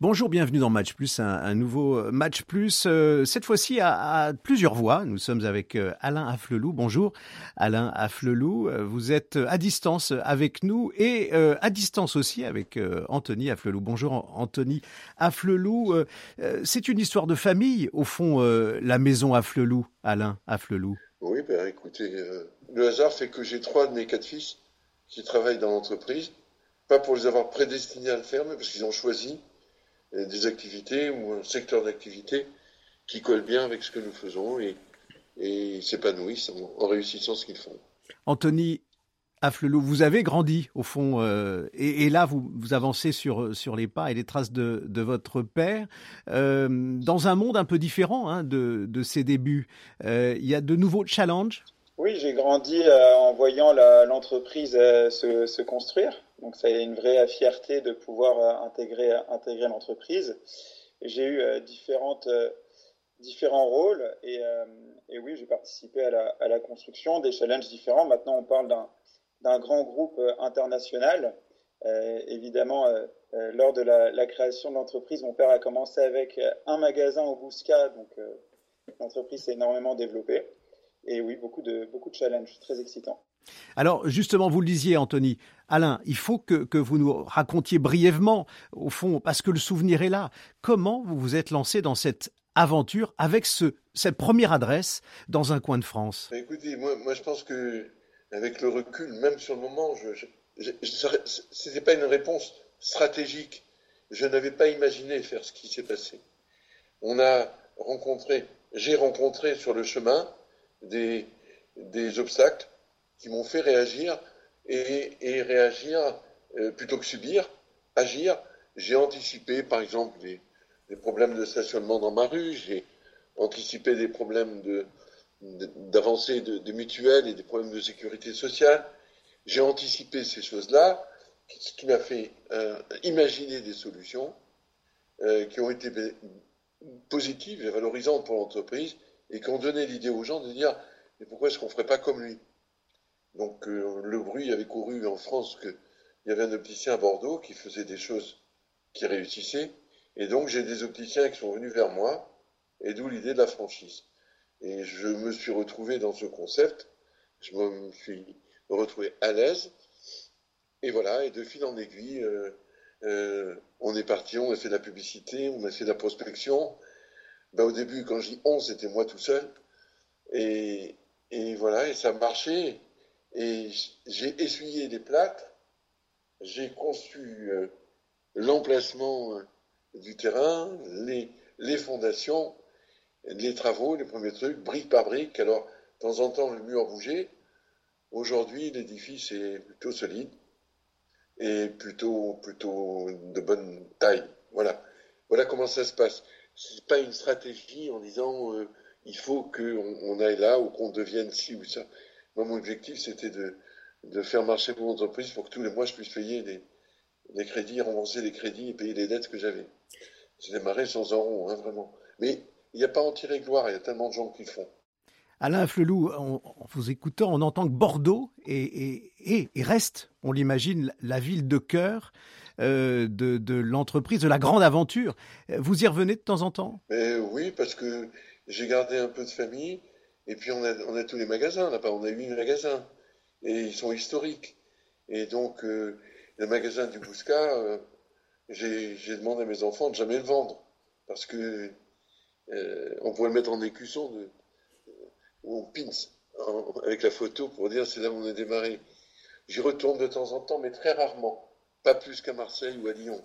Bonjour, bienvenue dans Match Plus, un, nouveau euh, Match Plus, euh, cette fois-ci à, plusieurs voix. Nous sommes avec euh, Alain Afflelou. Bonjour Alain Afflelou, vous êtes à distance avec nous et à distance aussi avec Anthony Afflelou. Bonjour Anthony Afflelou. C'est une histoire de famille, au fond, la maison Afflelou, Alain Afflelou. Oui, ben écoutez, le hasard fait que j'ai trois de mes quatre fils qui travaillent dans l'entreprise, pas pour les avoir prédestinés à le faire, mais parce qu'ils ont choisi des activités ou un secteur d'activité qui colle bien avec ce que nous faisons et, et s'épanouissent en, réussissant ce qu'ils font. Anthony Afflelou, vous avez grandi au fond, euh, et, là vous, vous avancez sur, sur les pas et les traces de, de votre père, euh, dans un monde un peu différent hein, de, de ses débuts. Euh, il y a de nouveaux challenges? Oui, j'ai grandi en voyant l'entreprise se, se, construire. Donc, ça a une vraie fierté de pouvoir euh, intégrer, intégrer l'entreprise. J'ai eu euh, euh, différents rôles et, oui, j'ai participé à la, construction, des challenges différents. Maintenant, on parle d'un grand groupe international. évidemment, lors de la, création de l'entreprise, mon père a commencé avec un magasin au Bousca, donc l'entreprise s'est énormément développée. Et oui, beaucoup de challenges, très excitants. Alors justement, vous le disiez, Anthony, Alain, il faut que, vous nous racontiez brièvement, au fond, parce que le souvenir est là, comment vous vous êtes lancé dans cette aventure avec ce, cette première adresse dans un coin de France? Écoutez, moi, je pense que avec le recul, même sur le moment, ce n'était pas une réponse stratégique. Je n'avais pas imaginé faire ce qui s'est passé. On a rencontré, j'ai rencontré sur le chemin des obstacles qui m'ont fait réagir et, réagir euh, plutôt que subir, agir. J'ai anticipé, par exemple, des, problèmes de stationnement dans ma rue, j'ai anticipé des problèmes d'avancée de, de, mutuelles et des problèmes de sécurité sociale. J'ai anticipé ces choses-là, ce qui m'a fait euh, imaginer des solutions euh, qui ont été positives et valorisantes pour l'entreprise et qui ont donné l'idée aux gens de dire mais pourquoi est-ce qu'on ne ferait pas comme lui? Donc euh, le bruit avait couru en France qu'il y avait un opticien à Bordeaux qui faisait des choses qui réussissaient. Et donc j'ai des opticiens qui sont venus vers moi, et d'où l'idée de la franchise. Et je me suis retrouvé dans ce concept, je me suis retrouvé à l'aise, et voilà, et de fil en aiguille, euh, euh, on est parti, on a fait de la publicité, on a fait de la prospection. Ben, au début, quand je dis on, c'était moi tout seul. Et, et voilà, et ça marchait. Et j'ai essuyé les plaques, j'ai conçu euh, l'emplacement euh, du terrain, les, les, fondations, les travaux, les premiers trucs, brique par brique. Alors, de temps en temps, le mur bougeait. Aujourd'hui, l'édifice est plutôt solide et plutôt, plutôt de bonne taille. Voilà. Voilà comment ça se passe. C'est pas une stratégie en disant euh, il faut qu'on on aille là ou qu'on devienne ci ou ça. Moi, mon objectif, c'était de, de, faire marcher mon entreprise pour que tous les mois, je puisse payer les, crédits, rembourser les crédits et payer les dettes que j'avais. J'ai démarré sans un rond, hein, vraiment. Mais il n'y a pas en tirer gloire, il y a tellement de gens qui le font. Alain Flelou, en, vous écoutant, on entend que Bordeaux est, et reste, on l'imagine, la ville de cœur euh, de, de l'entreprise, de la grande aventure. Vous y revenez de temps en temps? Oui, parce que j'ai gardé un peu de famille et puis on a, tous les magasins là-bas, on a huit magasins, et ils sont historiques. Et donc euh, le magasin du Bousca, euh, j'ai demandé à mes enfants de jamais le vendre, parce que euh, on pourrait le mettre en écusson ou en pins, avec la photo pour dire c'est là où on a démarré. J'y retourne de temps en temps, mais très rarement, pas plus qu'à Marseille ou à Lyon.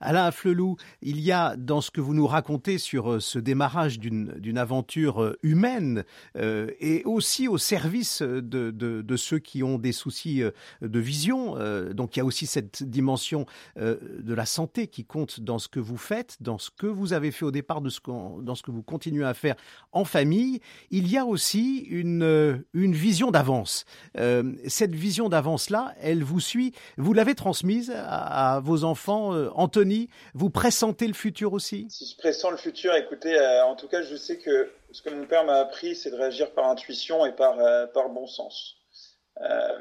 Alain Flelou, il y a dans ce que vous nous racontez sur euh, ce démarrage d'une aventure euh, humaine euh, et aussi au service de, de, ceux qui ont des soucis de vision. donc il y a aussi cette dimension de la santé qui compte dans ce que vous faites, dans ce que vous avez fait au départ, de ce dans ce que vous continuez à faire en famille. Il y a aussi une, une vision d'avance. cette vision d'avance-là, elle vous suit. Vous l'avez transmise à, à vos enfants, Anthony vous pressentez le futur aussi? Si je pressens le futur, écoutez, euh, en tout cas, je sais que ce que mon père m'a appris, c'est de réagir par intuition et par, euh, bon sens. Euh,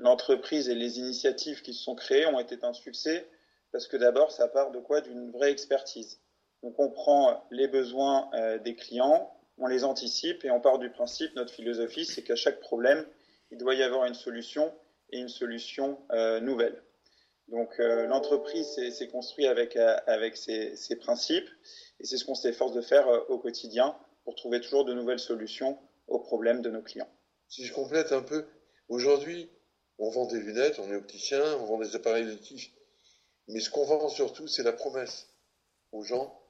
l'entreprise et les initiatives qui se sont créées ont été un succès parce que d'abord, ça part de quoi? D'une vraie expertise. On comprend les besoins des clients, on les anticipe et on part du principe, notre philosophie, c'est qu'à chaque problème, il doit y avoir une solution et une solution nouvelle. Donc euh, l'entreprise s'est construite avec, avec ces, principes et c'est ce qu'on s'efforce de faire au quotidien pour trouver toujours de nouvelles solutions aux problèmes de nos clients. Si je complète un peu, aujourd'hui, on vend des lunettes, on est opticien, on vend des appareils auditifs, mais ce qu'on vend surtout, c'est la promesse aux gens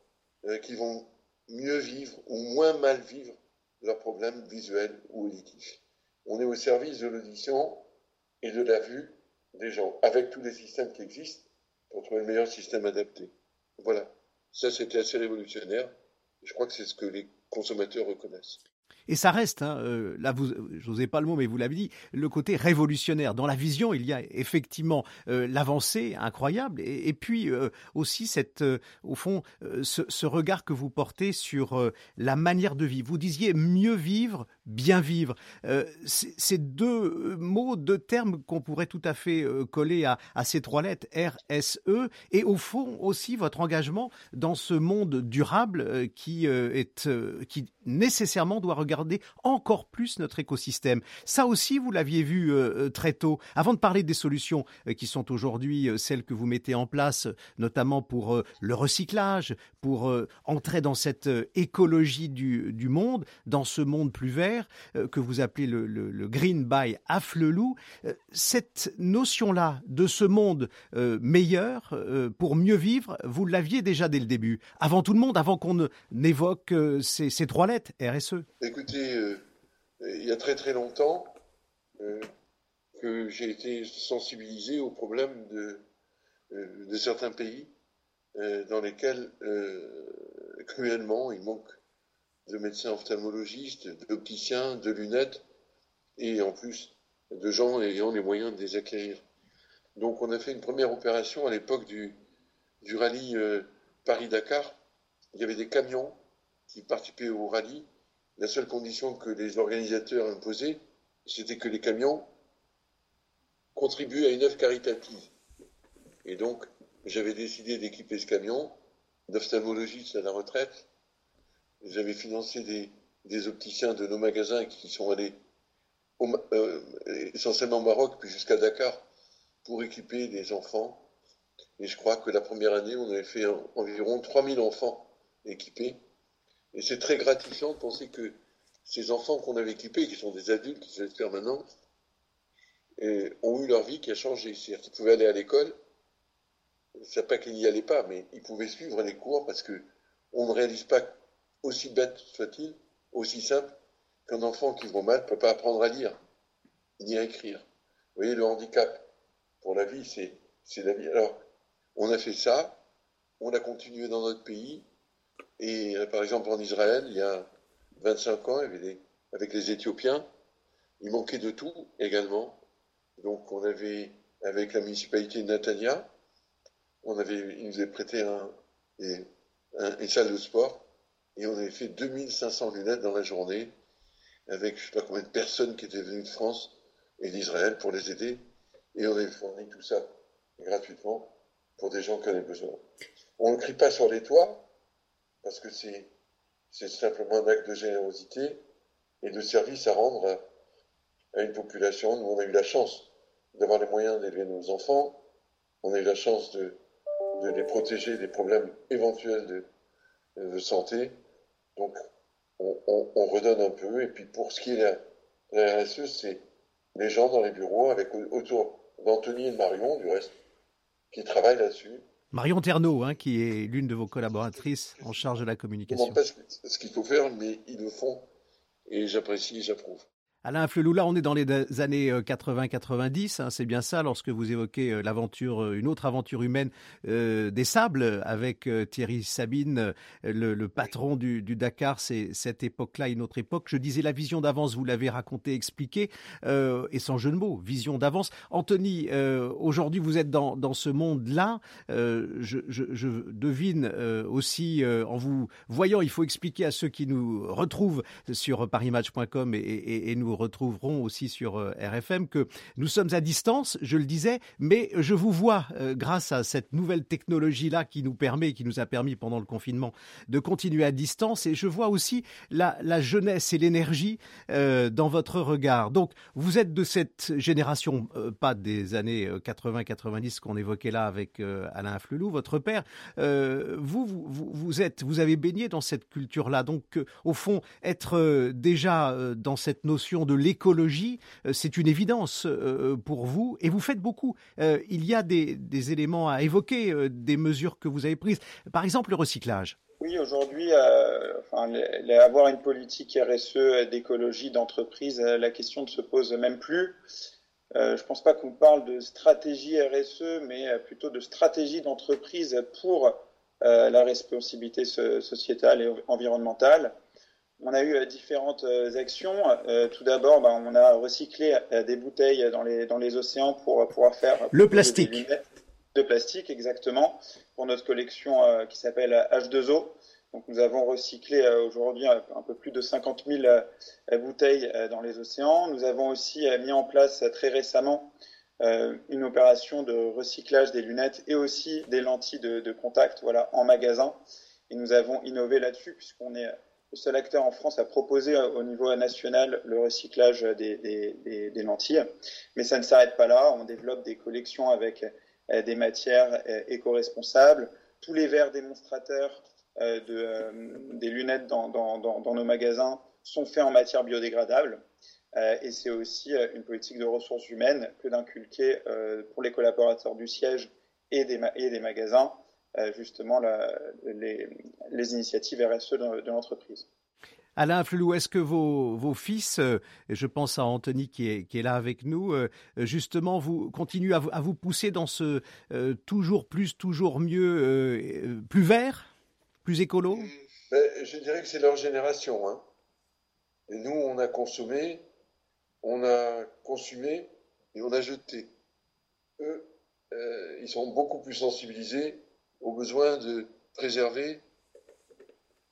euh, qui vont mieux vivre ou moins mal vivre leurs problèmes visuels ou auditifs. On est au service de l'audition et de la vue des gens, avec tous les systèmes qui existent, pour trouver le meilleur système adapté. Voilà. Ça, c'était assez révolutionnaire. Je crois que c'est ce que les consommateurs reconnaissent. Et ça reste, hein, euh, là, vous, je n'osais pas le mot, mais vous l'avez dit, le côté révolutionnaire. Dans la vision, il y a effectivement euh, l'avancée incroyable, et, puis euh, aussi cette, au fond, ce, regard que vous portez sur la manière de vivre. Vous disiez mieux vivre, bien vivre. C'est deux mots, deux termes qu'on pourrait tout à fait coller à, à ces trois lettres RSE, et au fond aussi votre engagement dans ce monde durable qui est, qui nécessairement doit regarder encore plus notre écosystème. Ça aussi, vous l'aviez vu euh, euh, très tôt. Avant de parler des solutions euh, qui sont aujourd'hui celles que vous mettez en place, notamment pour le recyclage, pour entrer dans cette écologie du, monde, dans ce monde plus vert que vous appelez le, le, green by Afflelou, cette notion-là de ce monde meilleur pour mieux vivre, vous l'aviez déjà dès le début, avant tout le monde, avant qu'on n'évoque ces, ces trois lettres RSE. Écoutez, euh, il y a très très longtemps euh, que j'ai été sensibilisé aux problèmes de, euh, certains pays dans lesquels cruellement il manque de médecins ophtalmologistes, d'opticiens, de lunettes et en plus de gens ayant les moyens de les acquérir. Donc on a fait une première opération à l'époque du, du rallye Paris-Dakar. Il y avait des camions qui participaient au rallye la seule condition que les organisateurs imposaient, c'était que les camions contribuent à une œuvre caritative. Et donc, j'avais décidé d'équiper ce camion d'ophtalmologistes à la retraite. J'avais financé des, opticiens de nos magasins qui sont allés euh, essentiellement au Maroc, puis jusqu'à Dakar, pour équiper des enfants. Et je crois que la première année, on avait fait environ 3000 enfants équipés. Et c'est très gratifiant de penser que ces enfants qu'on avait équipés, qui sont des adultes, sont faire maintenant, ont eu leur vie qui a changé. C'est-à-dire qu'ils pouvaient aller à l'école, c'est pas qu'ils n'y allaient pas, mais ils pouvaient suivre les cours parce que on ne réalise pas, aussi bête soit-il, aussi simple, qu'un enfant qui voit mal ne peut pas apprendre à lire, ni à écrire. Vous voyez, le handicap pour la vie, c'est la vie. Alors, on a fait ça, on a continué dans notre pays, et euh, par exemple, en Israël, il y a 25 ans, avec les Éthiopiens, il manquait de tout également. Donc, on avait, avec la municipalité de Natania, on avait, ils nous avaient prêté un, une salle de sport et on avait fait 2500 lunettes dans la journée avec je ne sais pas combien de personnes qui étaient venues de France et d'Israël pour les aider et on avait fourni tout ça gratuitement pour des gens qui en avaient besoin. On ne crie pas sur les toits, parce que c'est, simplement un acte de générosité et de service à rendre à, une population. Nous, on a eu la chance d'avoir les moyens d'élever nos enfants, on a eu la chance de, les protéger des problèmes éventuels de, santé. Donc, on, redonne un peu. Et puis, pour ce qui est de la, RSE, c'est les gens dans les bureaux, avec autour d'Anthony et de Marion, du reste, qui travaillent là-dessus, Marion Ternaud, hein, qui est l'une de vos collaboratrices en charge de la communication. Je ne sais pas ce qu'il faut faire, mais ils le font et j'apprécie et j'approuve. Alain Flelou, là on est dans les années 80-90, euh, hein, c'est bien ça, lorsque vous évoquez euh, l'aventure, euh, une autre aventure humaine des sables avec Thierry Sabine, le, patron du, Dakar, c'est cette époque-là, une autre époque. Je disais la vision d'avance, vous l'avez raconté, expliqué, et sans jeu de mots, vision d'avance. Anthony, aujourd'hui vous êtes dans, ce monde-là, je, devine aussi, en vous voyant, il faut expliquer à ceux qui nous retrouvent sur et, et nous nous retrouverons aussi sur RFM, que nous sommes à distance, je le disais, mais je vous vois grâce à cette nouvelle technologie-là qui nous permet, qui nous a permis pendant le confinement de continuer à distance. Et je vois aussi la, jeunesse et l'énergie dans votre regard. Donc, vous êtes de cette génération, pas des années 80-90 qu'on évoquait là avec Alain Flelou, votre père. vous, vous, êtes, vous avez baigné dans cette culture-là. Donc, au fond, être déjà dans cette notion de l'écologie, c'est une évidence pour vous. Et vous faites beaucoup. il y a des, éléments à évoquer, des mesures que vous avez prises. Par exemple, le recyclage. Oui, aujourd'hui, euh, avoir une politique RSE d'écologie d'entreprise, euh, la question ne se pose même plus. Euh, je ne pense pas qu'on parle de stratégie RSE, mais plutôt de stratégie d'entreprise pour la responsabilité sociétale et environnementale. On a eu différentes actions. tout d'abord, ben, on a recyclé des bouteilles dans les, dans les océans pour pouvoir faire... Le plastique de plastique exactement pour notre collection euh, qui s'appelle H2O. Donc nous avons recyclé euh, aujourd'hui un peu plus de 50 000 euh, bouteilles dans les océans. Nous avons aussi mis en place très récemment une opération de recyclage des lunettes et aussi des lentilles de, contact voilà, en magasin. Et nous avons innové là-dessus puisqu'on est le seul acteur en France à proposer au niveau national le recyclage des, lentilles. Mais ça ne s'arrête pas là. On développe des collections avec euh, des matières euh, éco-responsables. Tous les verres démonstrateurs euh, de, des lunettes dans, nos magasins sont faits en matière biodégradable. et c'est aussi une politique de ressources humaines que d'inculquer pour les collaborateurs du siège et des magasins justement les, les, initiatives RSE de l'entreprise. Alain Flelou, est-ce que vos, vos fils, euh, je pense à Anthony qui est, qui est là avec nous, euh, justement, vous continuent à, à, vous pousser dans ce euh, toujours plus, toujours mieux, plus vert, plus écolo? Ben, Je dirais que c'est leur génération. Hein. Et nous, on a consommé, on a consumé et on a jeté. Eux, ils sont beaucoup plus sensibilisés aux besoins de préserver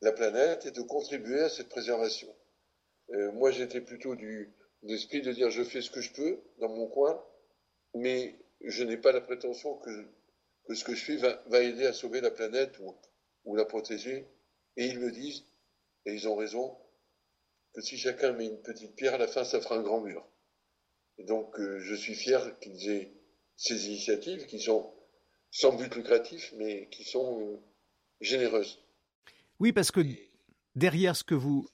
la planète et de contribuer à cette préservation. Euh, moi, j'étais plutôt du l'esprit de dire je fais ce que je peux dans mon coin, mais je n'ai pas la prétention que, ce que je fais va, aider à sauver la planète ou, ou la protéger. Et ils me disent, et ils ont raison, que si chacun met une petite pierre, à la fin, ça fera un grand mur. Et donc, euh, je suis fier qu'ils aient ces initiatives qui sont sans but lucratif, mais qui sont euh, généreuses. Oui, parce que derrière ce que vous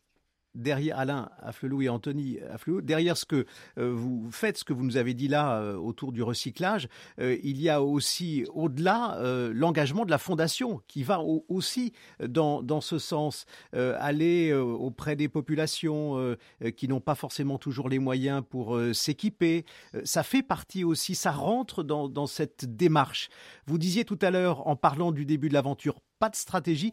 derrière Alain Afflelou et Anthony Afflelou, derrière ce que euh, vous faites, ce que vous nous avez dit là euh, autour du recyclage, euh, il y a aussi au-delà l'engagement de la fondation qui va aussi dans, dans ce sens, aller auprès des populations qui n'ont pas forcément toujours les moyens pour s'équiper. ça fait partie aussi, ça rentre dans, dans cette démarche. Vous disiez tout à l'heure, en parlant du début de l'aventure, pas de stratégie,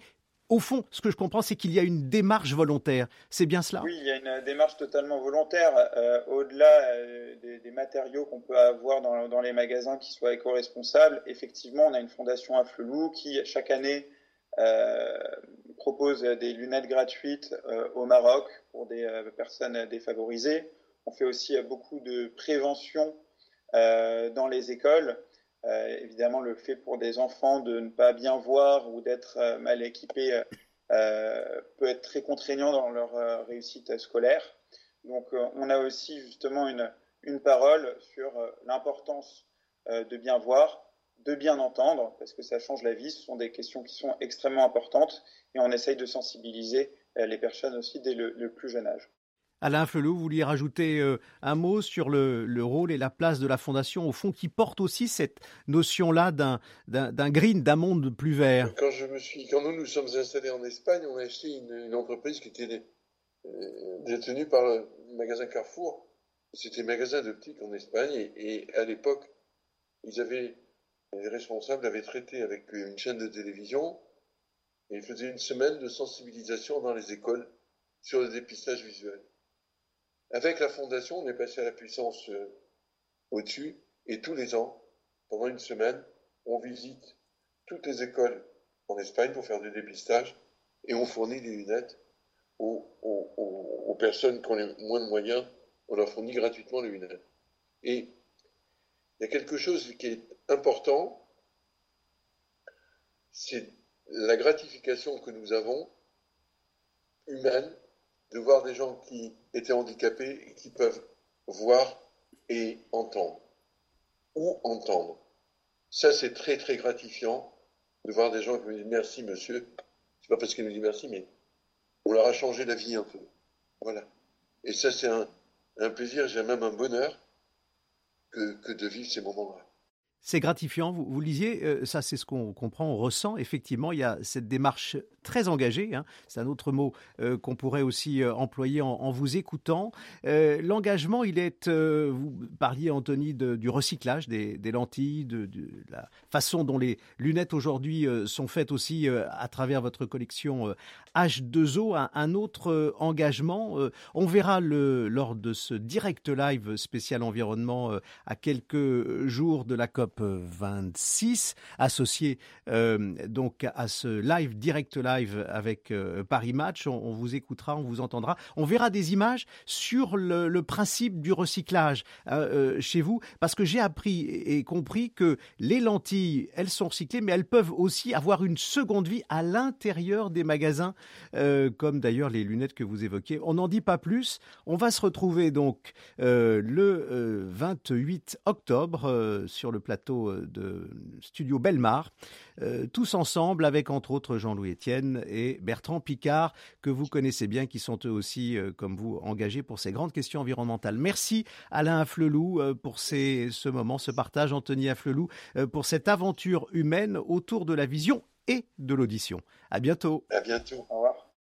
au fond, ce que je comprends, c'est qu'il y a une démarche volontaire. C'est bien cela? Oui, il y a une démarche totalement volontaire. Euh, au-delà euh, des, matériaux qu'on peut avoir dans, les magasins qui soient éco-responsables, effectivement, on a une fondation à Flelou qui, chaque année, euh, propose des lunettes gratuites au Maroc pour des personnes défavorisées. On fait aussi beaucoup de prévention dans les écoles. Euh, évidemment, le fait pour des enfants de ne pas bien voir ou d'être euh, mal équipés euh, peut être très contraignant dans leur réussite scolaire. Donc, on a aussi justement une, une parole sur l'importance de bien voir, de bien entendre, parce que ça change la vie. Ce sont des questions qui sont extrêmement importantes et on essaye de sensibiliser les personnes aussi dès le plus jeune âge. Alain Flelou, vous vouliez rajouter euh, un mot sur le, rôle et la place de la Fondation, au fond, qui porte aussi cette notion-là d'un, green, d'un monde plus vert. Quand, nous nous sommes installés en Espagne, on a acheté une, entreprise qui était euh, détenue par le magasin Carrefour. C'était un magasin d'optique en Espagne et, à l'époque, les responsables avaient traité avec une chaîne de télévision et ils faisaient une semaine de sensibilisation dans les écoles sur le dépistage visuel. Avec la fondation, on est passé à la puissance euh, au-dessus et tous les ans, pendant une semaine, on visite toutes les écoles en Espagne pour faire du dépistage et on fournit des lunettes aux, personnes qui ont les moins de moyens on leur fournit gratuitement les lunettes. Et il y a quelque chose qui est important, c'est la gratification que nous avons humaine de voir des gens qui étaient handicapés et qui peuvent voir et entendre. Ou entendre. Ça, c'est très, très gratifiant de voir des gens qui me disent merci, monsieur. C'est pas parce qu'ils nous disent merci, mais on leur a changé la vie un peu. Voilà. Et ça, c'est un, plaisir, j'ai même un bonheur que, que de vivre ces moments-là. C'est gratifiant, vous, vous le disiez, euh, ça c'est ce qu'on comprend, on ressent. Effectivement, il y a cette démarche très engagée, hein, c'est un autre mot euh, qu'on pourrait aussi euh, employer en, vous écoutant. L'engagement, il est, vous parliez Anthony du recyclage des, lentilles, de, la façon dont les lunettes aujourd'hui sont faites aussi à travers votre collection H2O. Un, autre engagement, on verra lors de ce direct live spécial environnement à quelques jours de la COP 26, associé euh, donc à ce live, direct live avec euh, Paris Match. On, vous écoutera, on vous entendra. On verra des images sur le, principe du recyclage euh, chez vous, parce que j'ai appris et compris que les lentilles, elles sont recyclées, mais elles peuvent aussi avoir une seconde vie à l'intérieur des magasins, euh, comme d'ailleurs les lunettes que vous évoquez. On n'en dit pas plus. On va se retrouver donc le 28 octobre sur le plateau euh, de Studio Belmar, euh, tous ensemble avec entre autres Jean-Louis Etienne et Bertrand Picard, que vous connaissez bien, qui sont eux aussi, euh, comme vous, engagés pour ces grandes questions environnementales. Merci Alain Afflelou pour ces, ce moment, ce partage, Anthony Afflelou, pour cette aventure humaine autour de la vision et de l'audition. À bientôt. À bientôt. Au revoir.